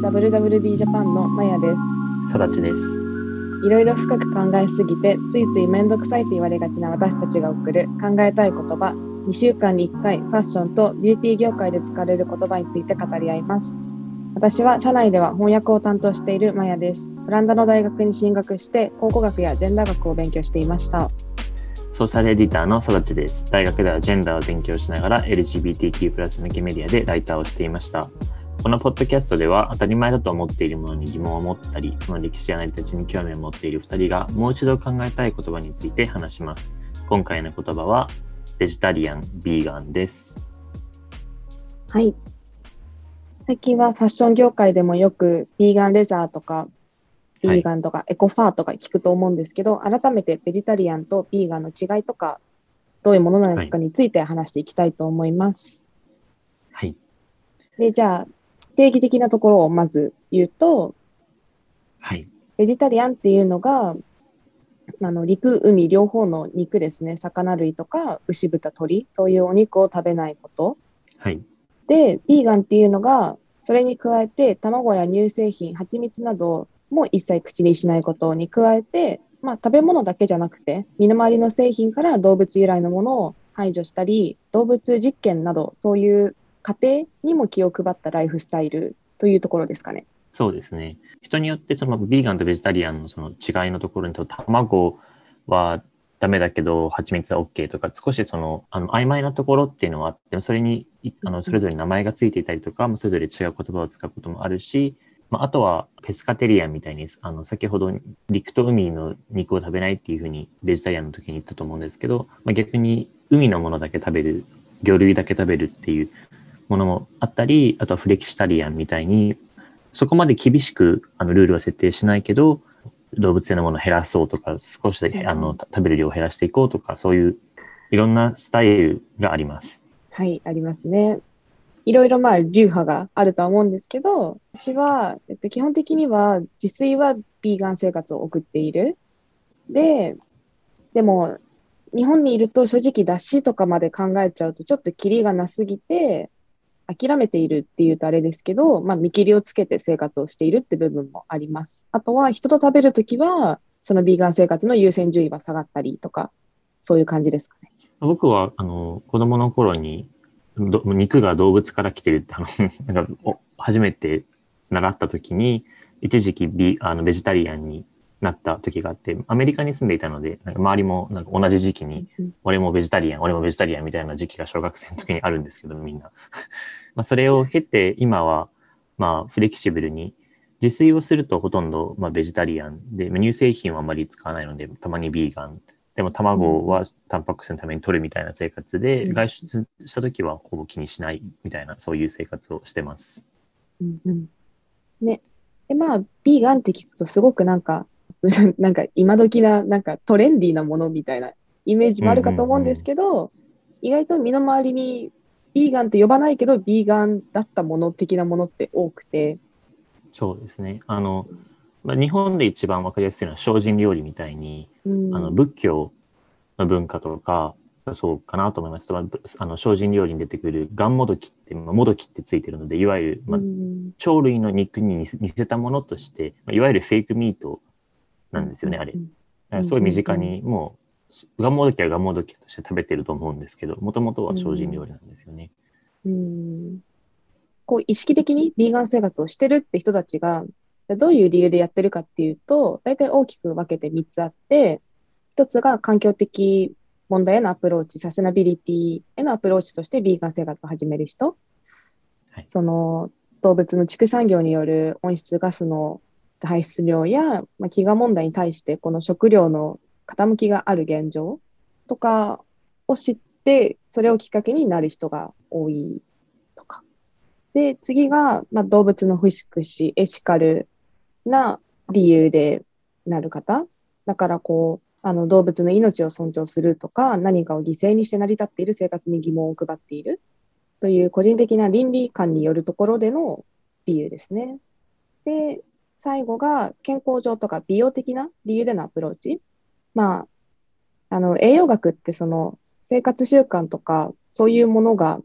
WWD ジャパンのマヤです。さだちです。いろいろ深く考えすぎて、ついついめんどくさいと言われがちな私たちが送る考えたい言葉、2週間に1回ファッションとビューティー業界で使われる言葉について語り合います。私は社内では翻訳を担当しているマヤです。オランダの大学に進学して、考古学やジェンダー学を勉強していました。ソーシャルエディターのさだちです。大学ではジェンダーを勉強しながら LGBTQ+, 向けメディアでライターをしていました。このポッドキャストでは当たり前だと思っているものに疑問を持ったり、その歴史や成り立ちに興味を持っている2人がもう一度考えたい言葉について話します。今回の言葉はベジタリアン、ビーガンです。はい。最近はファッション業界でもよくビーガンレザーとか、ビーガンとかエコファーとか聞くと思うんですけど、改めてベジタリアンとビーガンの違いとか、どういうものなのかについて話していきたいと思います。はい。で、じゃあ、定義的なところをまず言うと、はい。ベジタリアンっていうのが、あの陸、海両方の肉ですね、魚類とか牛、豚、鳥、そういうお肉を食べないこと。はい。で、ビーガンっていうのが、それに加えて、卵や乳製品、蜂蜜なども一切口にしないことに加えて、まあ、食べ物だけじゃなくて、身の回りの製品から動物由来のものを排除したり、動物実験など、そういう過程にも気を配ったライフスタイルというところですかね。そうですね。人によってそのビーガンとベジタリアンのその違いのところにと卵はダメだけど蜂蜜は OK とか少しそのあの曖昧なところっていうのはあってそれにいあのそれぞれ名前がついていたりとかそれぞれ違う言葉を使うこともあるし、まあ、あとはペスカテリアンみたいにあの先ほど陸と海の肉を食べないっていうふうにベジタリアンの時に言ったと思うんですけど、まあ、逆に海のものだけ食べる魚類だけ食べるっていうものもあったりあとはフレキシタリアンみたいにそこまで厳しくあのルールは設定しないけど、動物性のものを減らそうとか、少しだけあの食べる量を減らしていこうとか、そういういろんなスタイルがあります。はい、ありますね。いろいろまあ流派があるとは思うんですけど、私は、えっと、基本的には自炊はビーガン生活を送っている。で、でも、日本にいると正直脱脂とかまで考えちゃうとちょっとキリがなすぎて、諦めているっていうとあれですけど、まあ、見切りをつけて生活をしているって部分もあります。あとは人と食べるときは、そのビーガン生活の優先順位は下がったりとか、そういう感じですかね。僕はあの子供の頃にど肉が動物から来てるってあの なんかお初めて習った時に一時期ビあのベジタリアンになった時があってアメリカに住んでいたのでなんか周りもなんか同じ時期にうん俺もベジタリアン俺もベジタリアンみたいな時期が小学生の時にあるんですけどみんなまあそれを経て今はまあフレキシブルに自炊をするとほとんどまあベジタリアンでまあ乳製品はあまり使わないのでたまにビーガンでも卵はタンパク質のために取るみたいな生活で、うん外出した時はほぼ気にしないみたいなそういう生活をしてます。うんうん。ね。で、まあ、ビーガンって聞くとすごくなんか、なんか今時な、なんかトレンディーなものみたいなイメージもあるかと思うんですけど、意外と身の回りにビーガンって呼ばないけど、ビーガンだったもの的なものって多くて、そうですね。あの、まあ、日本で一番わかりやすいのは精進料理みたいに、うん、あの仏教の文化とか、そうかなと思います。まあの精進料理に出てくるガンモドキって、まあ、もどきってついてるので、いわゆる、まあう、ん。鳥類の肉に似せたものとして、まあ、いわゆるフェイクミートなんですよね、あれ。すごい身近にもう、ガンモドキはガンモドキとして食べてると思うんですけど、もともとは精進料理なんですよね。うん。こう意識的にビーガン生活をしてるって人たちが、どういう理由でやってるかっていうと、大体大きく分けて3つあって、1つが環境的問題へのアプローチ、サステナビリティへのアプローチとしてビーガン生活を始める人、はい。その動物の畜産業による温室ガスの排出量や、まあ、飢餓問題に対してこの食料の傾きがある現状とかを知って、それをきっかけになる人が多いとか。で、次が、まあ、動物の福祉、エシカルな理由でなる方。だからこう、あの動物の命を尊重するとか、何かを犠牲にして成り立っている生活に疑問を配っているという個人的な倫理観によるところでの理由ですね。で、最後が健康上とか美容的な理由でのアプローチ。まあ、あの栄養学ってその生活習慣とかそういうものが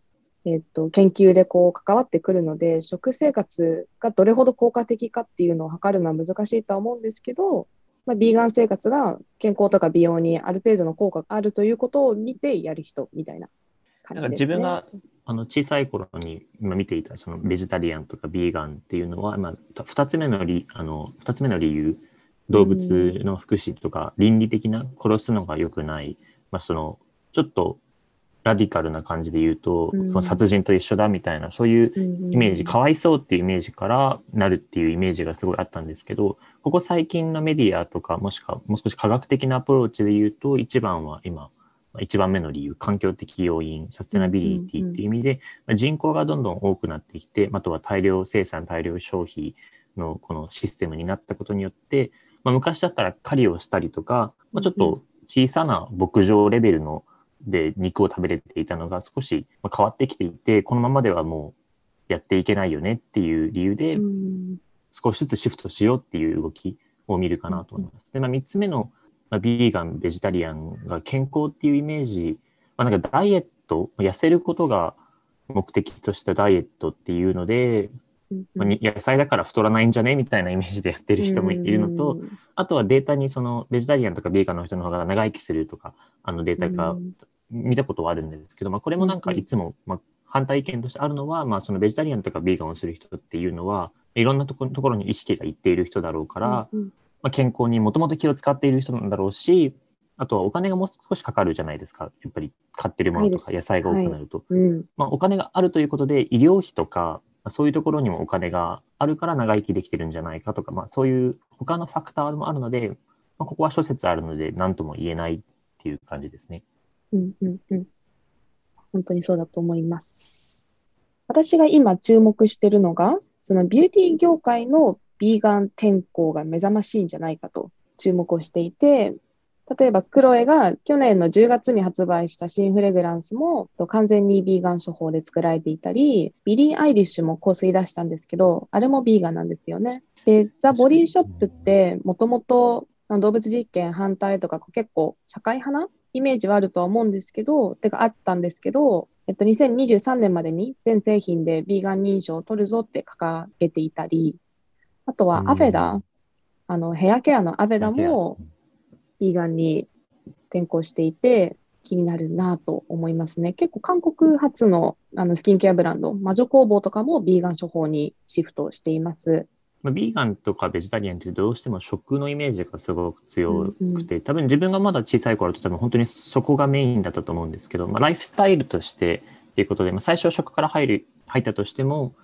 えっと、研究でこう関わってくるので、食生活がどれほど効果的かっていうのを測るのは難しいとは思うんですけど、まあ、ビーガン生活が健康とか美容にある程度の効果があるということを見てやる人みたいな感じです、ね。自分があの小さい頃に今見ていたそのベジタリアンとかビーガンっていうのは、まあ、2つ目の理あの2つ目の理由動物の福祉とか倫理的な殺すのが良くない、まあ、そのちょっとラディカルな感じで言うと、うん、殺人と一緒だみたいなそういうイメージ、うん、かわいそうっていうイメージからなるっていうイメージがすごいあったんですけどここ最近のメディアとかもしくはもう少し科学的なアプローチで言うと一番は今一番目の理由環境的要因サステナビリティっていう意味で、うん、人口がどんどん多くなってきてあとは大量生産大量消費のこのシステムになったことによって、まあ、昔だったら狩りをしたりとか、まあ、ちょっと小さな牧場レベルので肉を食べれていたのが少し変わってきていて、このままではもうやっていけないよねっていう理由で、少しずつシフトしようっていう動きを見るかなと思います。で、まあ、3つ目の、まあ、ビーガン、ベジタリアンが健康っていうイメージ、まあ、なんかダイエット、痩せることが目的としたダイエットっていうので、まあ、野菜だから太らないんじゃね？みたいなイメージでやってる人もいるのと、あとはデータにそのベジタリアンとかビーガンの人の方が長生きするとか、あのデータが見たことはあるんですけど、まあ、これもなんかいつも、まあ、反対意見としてあるのは、まあ、そのベジタリアンとかビーガンをする人っていうのは、いろんなところに意識がいっている人だろうから、まあ、健康にもともと気を使っている人なんだろうし、あとはお金がもう少しかかるじゃないですか。やっぱり買ってるものとか野菜が多くなると。はい。うん、まあ、お金があるということで、医療費とか、そういうところにもお金があるから長生きできてるんじゃないかとか、まあ、そういう他のファクターもあるので、まあ、ここは諸説あるので、何とも言えないっていう感じですね。うんうんうん。本当にそうだと思います。私が今注目してるのが、そのビューティー業界のビーガン転向が目覚ましいんじゃないかと注目をしていて、例えばクロエが去年の10月に発売した新フレグランスも完全にビーガン処方で作られていたり、ビリー・アイリッシュも香水出したんですけど、あれもビーガンなんですよね。で、ザ・ボディショップってもともと動物実験反対とか結構社会派なイメージはあるとは思うんですけど、てかあったんですけど、えっと、2023年までに全製品でビーガン認証を取るぞって掲げていたり、あとはアベダ、あのヘアケアのアベダもビーガンに転向していて、気になるなと思いますね。結構韓国発のあのスキンケアブランド、魔女工房とかもビーガン処方にシフトしています。まあ、ビーガンとかベジタリアンってどうしても食のイメージがすごく強くて、多分自分がまだ小さい頃と多分本当にそこがメインだったと思うんですけど、まあ、ライフスタイルとしてっていうことで、まあ、最初は食から入る、入ったとしても、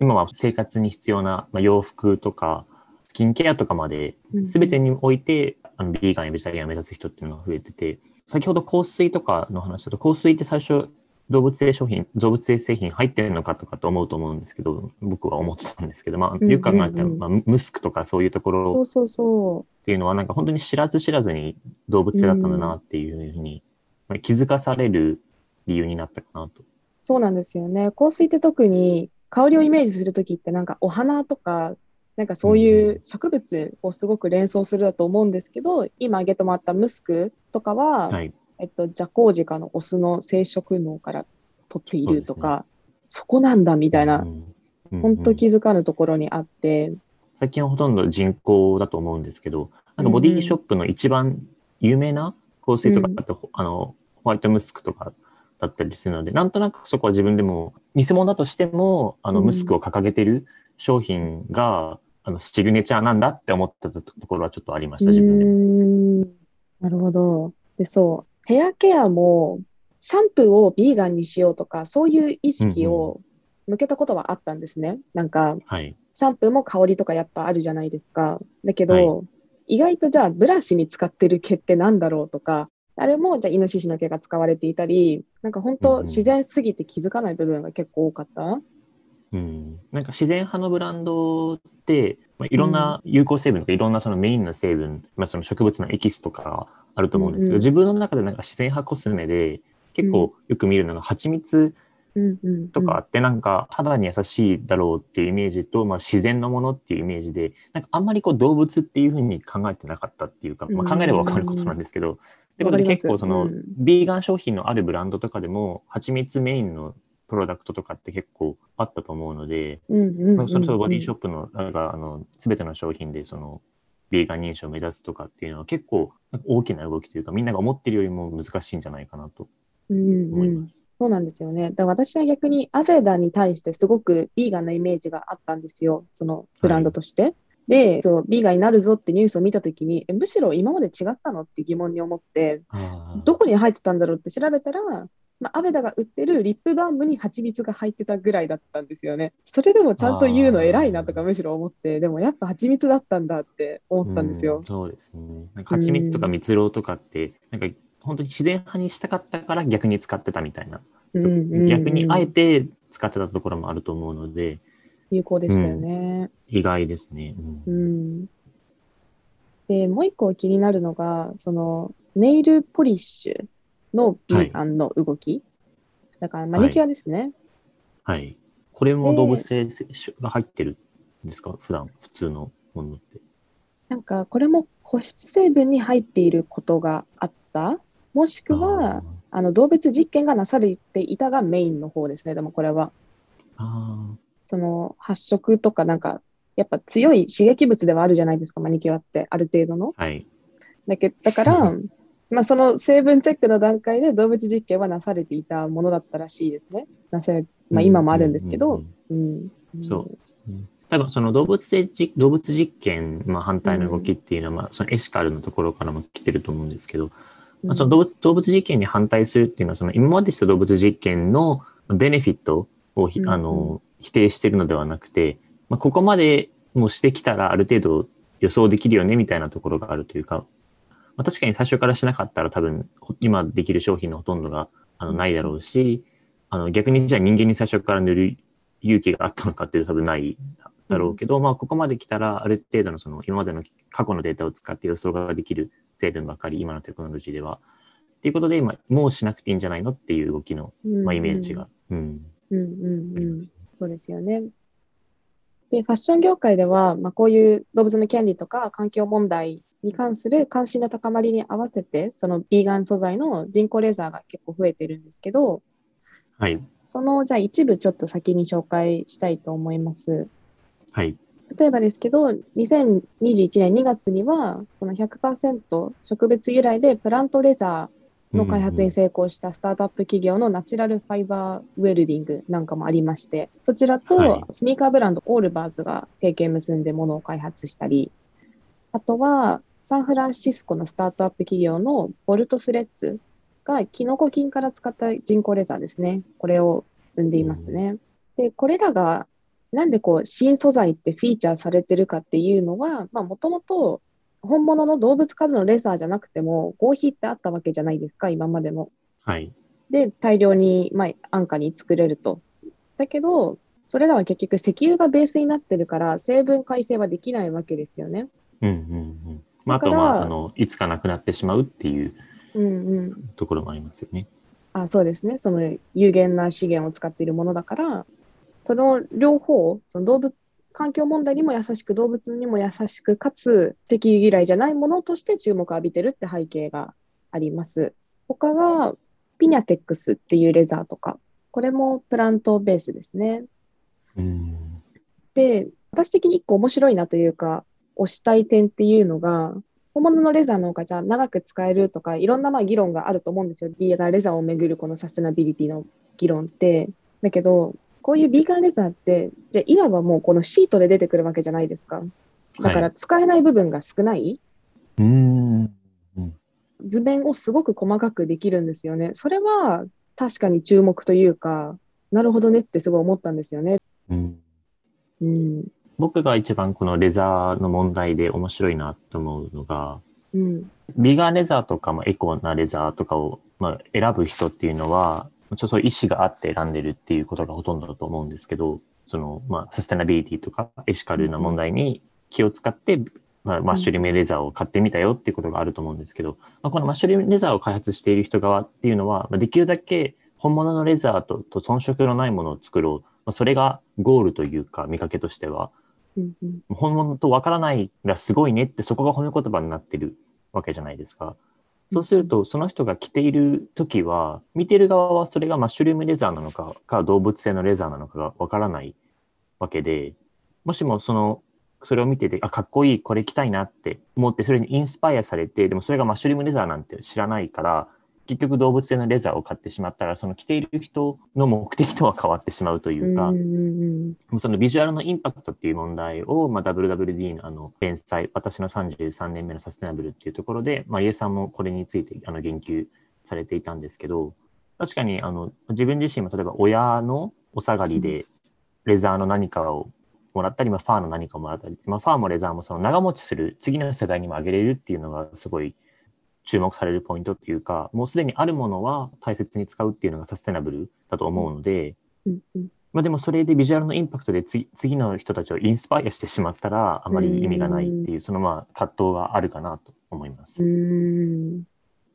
今は生活に必要な、まあ、洋服とか、スキンケアとかまで、すべてにおいて、あのビーガンやベジタリアンを目指す人っていうのが増えてて、先ほど香水とかの話だと、香水って最初動物性商品、動物性製品入ってるのかとかと思うと思うんですけど、僕は思ってたんですけど、まあ、よく考えたら、まあ、ムスクとかそういうところっていうのは、なんか本当に知らず知らずに動物性だったんだなっていうふうに、まあ、気づかされる理由になったかなと。そうなんですよね。香水って特に香りをイメージするときってなんかお花とか、なんかそういう植物をすごく連想するだと思うんですけど、今挙げてもらったムスクとかは、はい。えっと、ジャコウジカのオスの生殖能から取っているとか、そ、ね,、こなんだみたいな、本当気づかぬところにあって。最近はほとんど人工だと思うんですけど、なんかボディショップの一番有名な香水とかって、うん、あの、ホワイトムスクとかだったりするので、なんとなくそこは自分でも、偽物だとしても、あの、ムスクを掲げてる商品が、あの、シグネチャーなんだって思ったところはちょっとありました、自分でも。なるほど。で、そう。ヘアケアもシャンプーをビーガンにしようとか、そういう意識を向けたことはあったんですね。うんうん、なんか、はい、シャンプーも香りとかやっぱあるじゃないですか。だけど、はい、意外とじゃあブラシに使ってる毛ってなんだろうとか、あれもじゃあイノシシの毛が使われていたり、なんか本当自然すぎて気づかない部分が結構多かった。うん、うん、なんか自然派のブランドって、まあ、いろんな有効成分とかいろんなそのメインの成分、まあ、その植物のエキスとかあると思うんですけど、うんうん、自分の中でなんか自然派コスメで結構よく見るのが蜂蜜とかってなんか肌に優しいだろうっていうイメージと、まあ、自然のものっていうイメージでなんかあんまりこう動物っていうふうに考えてなかったっていうか、まあ、考えれば分かることなんですけど、ってことで結構その、ビーガン商品のあるブランドとかでも蜂蜜メインのプロダクトとかって結構あったと思うので、うんうんうんうんそれこそボディショップの、なんか、あの、すべての商品で、その、ビーガン認証を目指すとかっていうのは結構大きな動きというか、みんなが思ってるよりも難しいんじゃないかなとうんうん思います。そうなんですよね。だから私は逆にアフェダに対してすごくビーガンなイメージがあったんですよ。そのブランドとして。で、そう、ビーガンになるぞってニュースを見たときに、えむしろ今まで違ったのって疑問に思って、どこに入ってたんだろうって調べたら、まあ、アベダが売ってるリップバームに蜂蜜が入ってたぐらいだったんですよね。それでもちゃんと言うの偉いなとかむしろ思って、でもやっぱ蜂蜜だったんだって思ったんですようん。そうですね。なんか蜂蜜とか蜜蝋とかって、なんか本当に自然派にしたかったから逆に使ってたみたいな。うんうんうん逆にあえて使ってたところもあると思うので、有効でしたよね。意外ですね。ううんん。で、もう一個気になるのが、その、ネイルポリッシュのビーガンの動き。だから、マニキュアですね。はい。これも動物性が入ってるんですか？普段、普通のものって。なんか、これも保湿成分に入っていることがあった。もしくは、あの、動物実験がなされていたがメインの方ですね。でもこれは。あその、発色とかなんか、やっぱ強い刺激物ではあるじゃないですか、マニキュアって、ある程度の。あ、はい。だけだから、まあ、その成分チェックの段階で動物実験はなされていたものだったらしいですね。なまあ、今もあるんですけど、うん。そうですね。多分その動物性実動物実験、まあ、反対の動きっていうのは、まあ、そのエシカルのところからも来てると思うんですけど、まあ、その動物動物実験に反対するっていうのは、その今までした動物実験のベネフィットをあの否定しているのではなくて、まあ、ここまでもうしてきたらある程度予想できるよねみたいなところがあるというか、まあ、確かに最初からしなかったら多分ほ今できる商品のほとんどがあのないだろうし、あの逆にじゃあ人間に最初から塗る勇気があったのかっていうと多分ないだろうけど、まあここまで来たらある程度のその今までの過去のデータを使って予想ができる成分ばかり今のテクノロジーでは。っていうことで今もうしなくていいんじゃないのっていう動きの、まあ、イメージが。うん。うんうんうん。そうですよね。で、ファッション業界では、まあ、こういう動物の権利とか環境問題に関する関心の高まりに合わせて、そのビーガン素材の人工レーザーが結構増えてるんですけど、はい。その、じゃあ一部ちょっと先に紹介したいと思います。はい。例えばですけど、2021年2月には、その100%植物由来でプラントレザーの開発に成功したスタートアップ企業のナチュラルファイバーウェルディングなんかもありまして、そちらはいとスニーカーブランドオールバーズが提携結んでものを開発したり、あとはサンフランシスコのスタートアップ企業のボルトスレッズがキノコ菌から使った人工レザーですね。これを生んでいますね。で、これらがなんでこう新素材ってフィーチャーされてるかっていうのは、まあもともと本物の動物からのレザーじゃなくても合皮ってあったわけじゃないですか、今までも。はい。で、大量に、まあ、安価に作れると。だけど、それらは結局石油がベースになってるから成分改正はできないわけですよね。うんうんうん。まあ、あとは、まあ、あの、いつかなくなってしまうっていううんうん。ところもありますよね。あ、そうですね。その有限な資源を使っているものだから、その両方、その動物、環境問題にも優しく、動物にも優しく、かつ石油由来じゃないものとして注目を浴びてるって背景があります。他が、ピニャテックスっていうレザーとか、これもプラントベースですね。うん。で、私的に一個面白いなというか、推したい点っていうのが、本物のレザーの方がじゃあ長く使えるとか、いろんなまあ議論があると思うんですよ。ビーレザーをめぐるこのサステナビリティの議論って。だけど、こういうビーガンレザーって、じゃあいわばもうこのシートで出てくるわけじゃないですか。だからはい、使えない部分が少ない、うん。図面をすごく細かくできるんですよね。それは確かに注目というか、なるほどねってすごい思ったんですよね。うん。うん。僕が一番このレザーの問題で面白いなと思うのが、うん。ビーガンレザーとか、まあ、エコなレザーとかを、まあ、選ぶ人っていうのは、ちょっとそういう意思があって選んでるっていうことがほとんどだと思うんですけど、その、まあ、サステナビリティとかエシカルな問題に気を使って、まあ、マッシュリームレザーを買ってみたよっていうことがあると思うんですけど、まあ、このマッシュリレザーを開発している人側っていうのは、まあ、できるだけ本物のレザーとと遜色のないものを作ろう。まあ、それがゴールというか、見かけとしては、本物とわからないがすごいねってそこが褒め言葉になってるわけじゃないですか。そうすると、その人が着ている時は、見てる側はそれがマッシュルームレザーなのか、か動物性のレザーなのかがわからないわけで、もしもその、それを見てて、あ、かっこいい、これ着たいなって思って、それにインスパイアされて、でもそれがマッシュルームレザーなんて知らないから、結局動物性のレザーを買ってしまったら、その着ている人の目的とは変わってしまうというか、そのビジュアルのインパクトっていう問題を、まあ、WWD のあの連載、私の33年目のサステナブルっていうところで、まあ、家さんもこれについてあの言及されていたんですけど、確かにあの自分自身も例えば親のお下がりでレザーの何かをもらったり、まあ、ファーの何かもらったり、まあ、ファーもレザーもその長持ちする次の世代にもあげれるっていうのがすごい注目されるポイントっていうか、もうすでにあるものは大切に使うっていうのがサステナブルだと思うので、うんうんまあ、でもそれでビジュアルのインパクトで次次の人たちをインスパイアしてしまったらあまり意味がないっていう、そのまあ葛藤があるかなと思います。うん。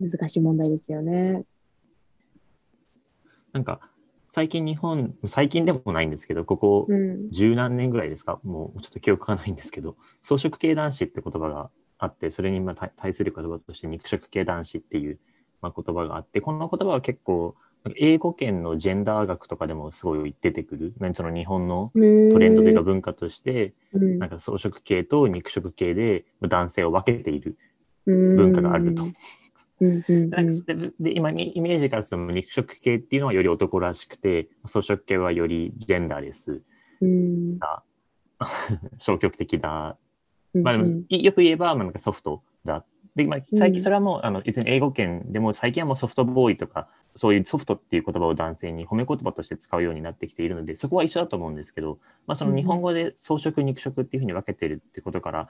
難しい問題ですよね。なんか最近日本、最近でもないんですけど、ここ十何年ぐらいですか、うん、もうちょっと記憶がないんですけど、草食系男子って言葉があって、それにま対する言葉として肉食系男子っていうま言葉があって、この言葉は結構、英語圏のジェンダー学とかでもすごい出てくる、その日本のトレンドというか文化として、なんか草食系と肉食系で男性を分けている文化があると。で今イメージからすると肉食系っていうのはより男らしくて草食系はよりジェンダーレスな 消極的だまあ、よく言えば、まあ、なんかソフトだ。で、まあ、最近それはもう、あの、別に英語圏でも最近はもうソフトボーイとか、そういうソフトっていう言葉を男性に褒め言葉として使うようになってきているので、そこは一緒だと思うんですけど、まあ、その日本語で草食、肉食っていうふうに分けてるってことから、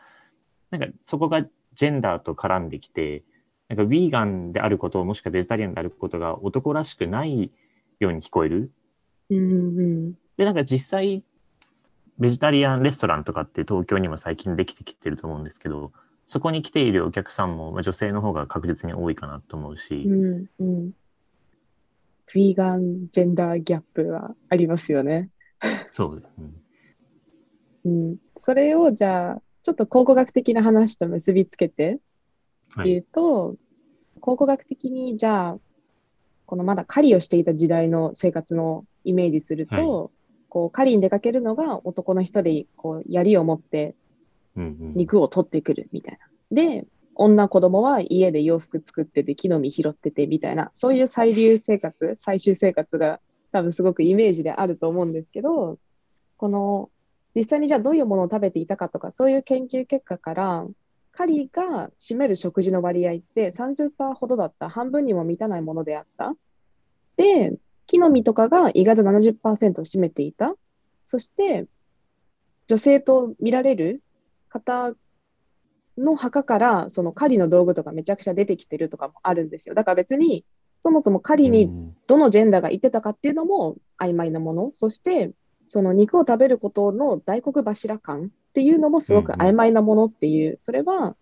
なんかそこがジェンダーと絡んできて、なんかヴィーガンであること、もしくはベジタリアンであることが男らしくないように聞こえる。うんうん、で、なんか実際、ベジタリアンレストランとかって東京にも最近できてきてると思うんですけど、そこに来ているお客さんも、まあ、女性の方が確実に多いかなと思うし。うんうん。ヴィーガンジェンダーギャップはありますよね。そうです、ね。うん。それをじゃあ、ちょっと考古学的な話と結びつけて言うと、はい、考古学的にじゃあ、このまだ狩りをしていた時代の生活のイメージすると、はいこう狩りに出かけるのが男の人でこう槍を持って肉を取ってくるみたいな。で、女子供は家で洋服作ってて木の実拾っててみたいな、そういう最流生活、最終生活が多分すごくイメージであると思うんですけど、この実際にじゃあどういうものを食べていたかとか、そういう研究結果から、狩りが占める食事の割合って30%ほどだった、半分にも満たないものであった。で、木の実とかが意外と70%を占めていた。そして、女性と見られる方の墓から、その狩りの道具とかめちゃくちゃ出てきてるとかもあるんですよ。だから別に、そもそも狩りにどのジェンダーが言ってたかっていうのも曖昧なもの。そして、その肉を食べることの大黒柱感っていうのもすごく曖昧なものっていう、それは、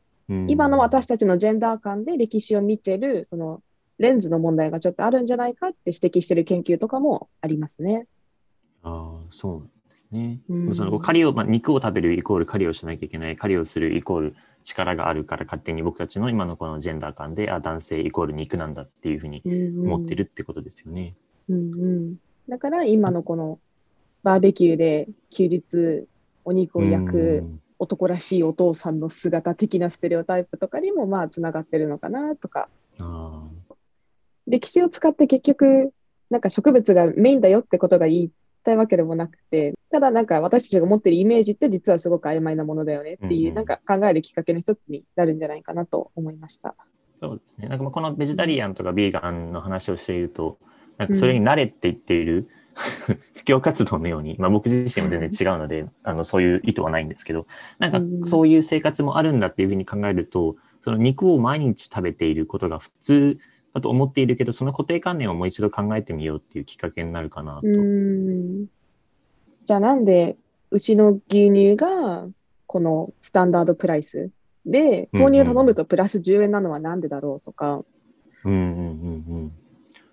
今の私たちのジェンダー感で歴史を見てる、そのレンズの問題がちょっとあるんじゃないかって指摘してる研究とかもありますね。ああ、そうなんですね。うん、その狩りを、まあ、肉を食べるイコール狩りをしなきゃいけない、狩りをするイコール力があるから勝手に僕たちの今のこのジェンダー感で、あ、男性イコール肉なんだっていうふうに思ってるってことですよね。うんうん、だから今のこのバーベキューで休日お肉を焼く男らしいお父さんの姿的なステレオタイプとかにもまあつながってるのかなとか歴史を使って結局、なんか植物がメインだよってことが言いたいわけでもなくて、ただなんか私たちが持ってるイメージって実はすごく曖昧なものだよねっていう、うんうん、なんか考えるきっかけの一つになるんじゃないかなと思いました。そうですね。なんかこのベジタリアンとかビーガンの話をしていると、なんかそれに慣れていっている、うん、布教活動のように、まあ、僕自身も全然違うので、あのそういう意図はないんですけど、なんかそういう生活もあるんだっていうふうに考えると、その肉を毎日食べていることが普通だと思っているけど、その固定観念をもう一度考えてみようっていうきっかけになるかなと。じゃあなんで牛の牛乳がこのスタンダードプライスで、豆乳頼むとプラス10円なのはなんでだろうとか、うんうんうんうん、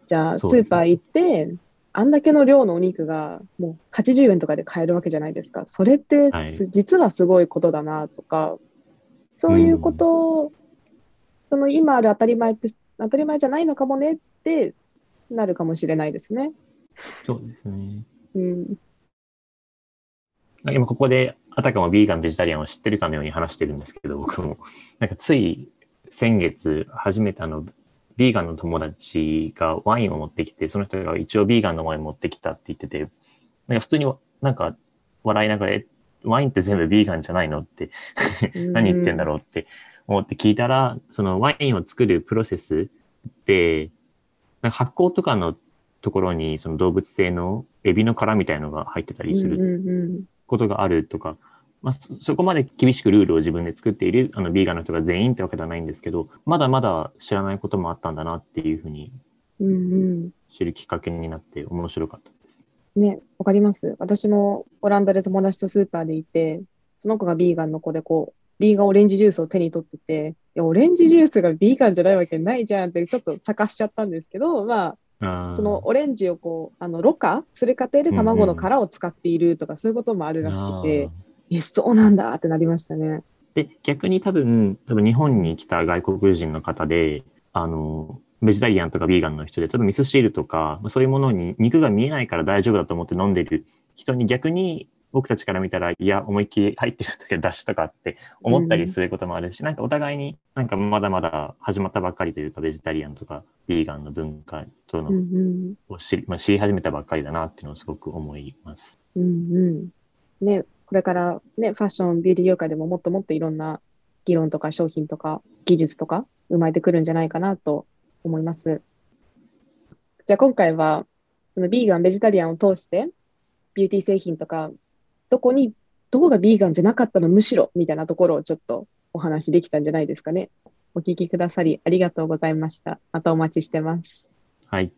じゃあスーパー行って、あんだけの量のお肉がもう80円とかで買えるわけじゃないですか。それって、はい、実はすごいことだなとか、そういうことその今ある当たり前って当たり前じゃないのかもねってなるかもしれないですね。そうですね。うん。今ここであたかもビーガン、ベジタリアンを知ってるかのように話してるんですけど、僕も。なんかつい先月初めてあの、ビーガンの友達がワインを持ってきて、その人が一応ビーガンのワイン持ってきたって言ってて、なんか普通になんか笑いながら、えワインって全部ビーガンじゃないのって 何言ってんだろうって思って聞いたら、そのワインを作るプロセスで、なんか発酵とかのところにその動物性のエビの殻みたいのが入ってたりすることがあるとか、まあ、そこまで厳しくルールを自分で作っているあのビーガンの人が全員ってわけではないんですけど、まだまだ知らないこともあったんだなっていうふうに知るきっかけになって面白かったです。ね、わかります。私もオランダで友達とスーパーでいて、その子がビーガンの子でこう、ビーガンオレンジジュースを手に取ってて、オレンジジュースがビーガンじゃないわけないじゃんってちょっと茶化しちゃったんですけど、まあそのオレンジをこう、あの、ろ過する過程で卵の殻を使っているとか、そういうこともあるらしくて、え、そうなんだってなりましたね。で、逆に多分、多分日本に来た外国人の方で、あの、ベジタリアンとかビーガンの人で、多分味噌汁とか、まあそういうものに肉が見えないから大丈夫だと思って飲んでる人に逆に僕たちから見たら、いや、思いっきり入ってる時は出汁とかって思ったりすることもあるし、なんかお互いになんかまだまだ始まったばっかりというか、ベジタリアンとかビーガンの文化とのうんうん。を知り,、まあ、知り始めたばっかりだなっていうのをすごく思います。うんうん。ね、これからね、ファッション、ビューティー業界でももっともっといろんな議論とか商品とか技術とか生まれてくるんじゃないかなと思います。じゃあ今回は、そのビーガン、ベジタリアンを通して、ビューティー製品とか、どこに、どこがビーガンじゃなかったのむしろ、みたいなところをちょっとお話できたんじゃないですかね。お聞きくださりありがとうございました。またお待ちしてます。はい。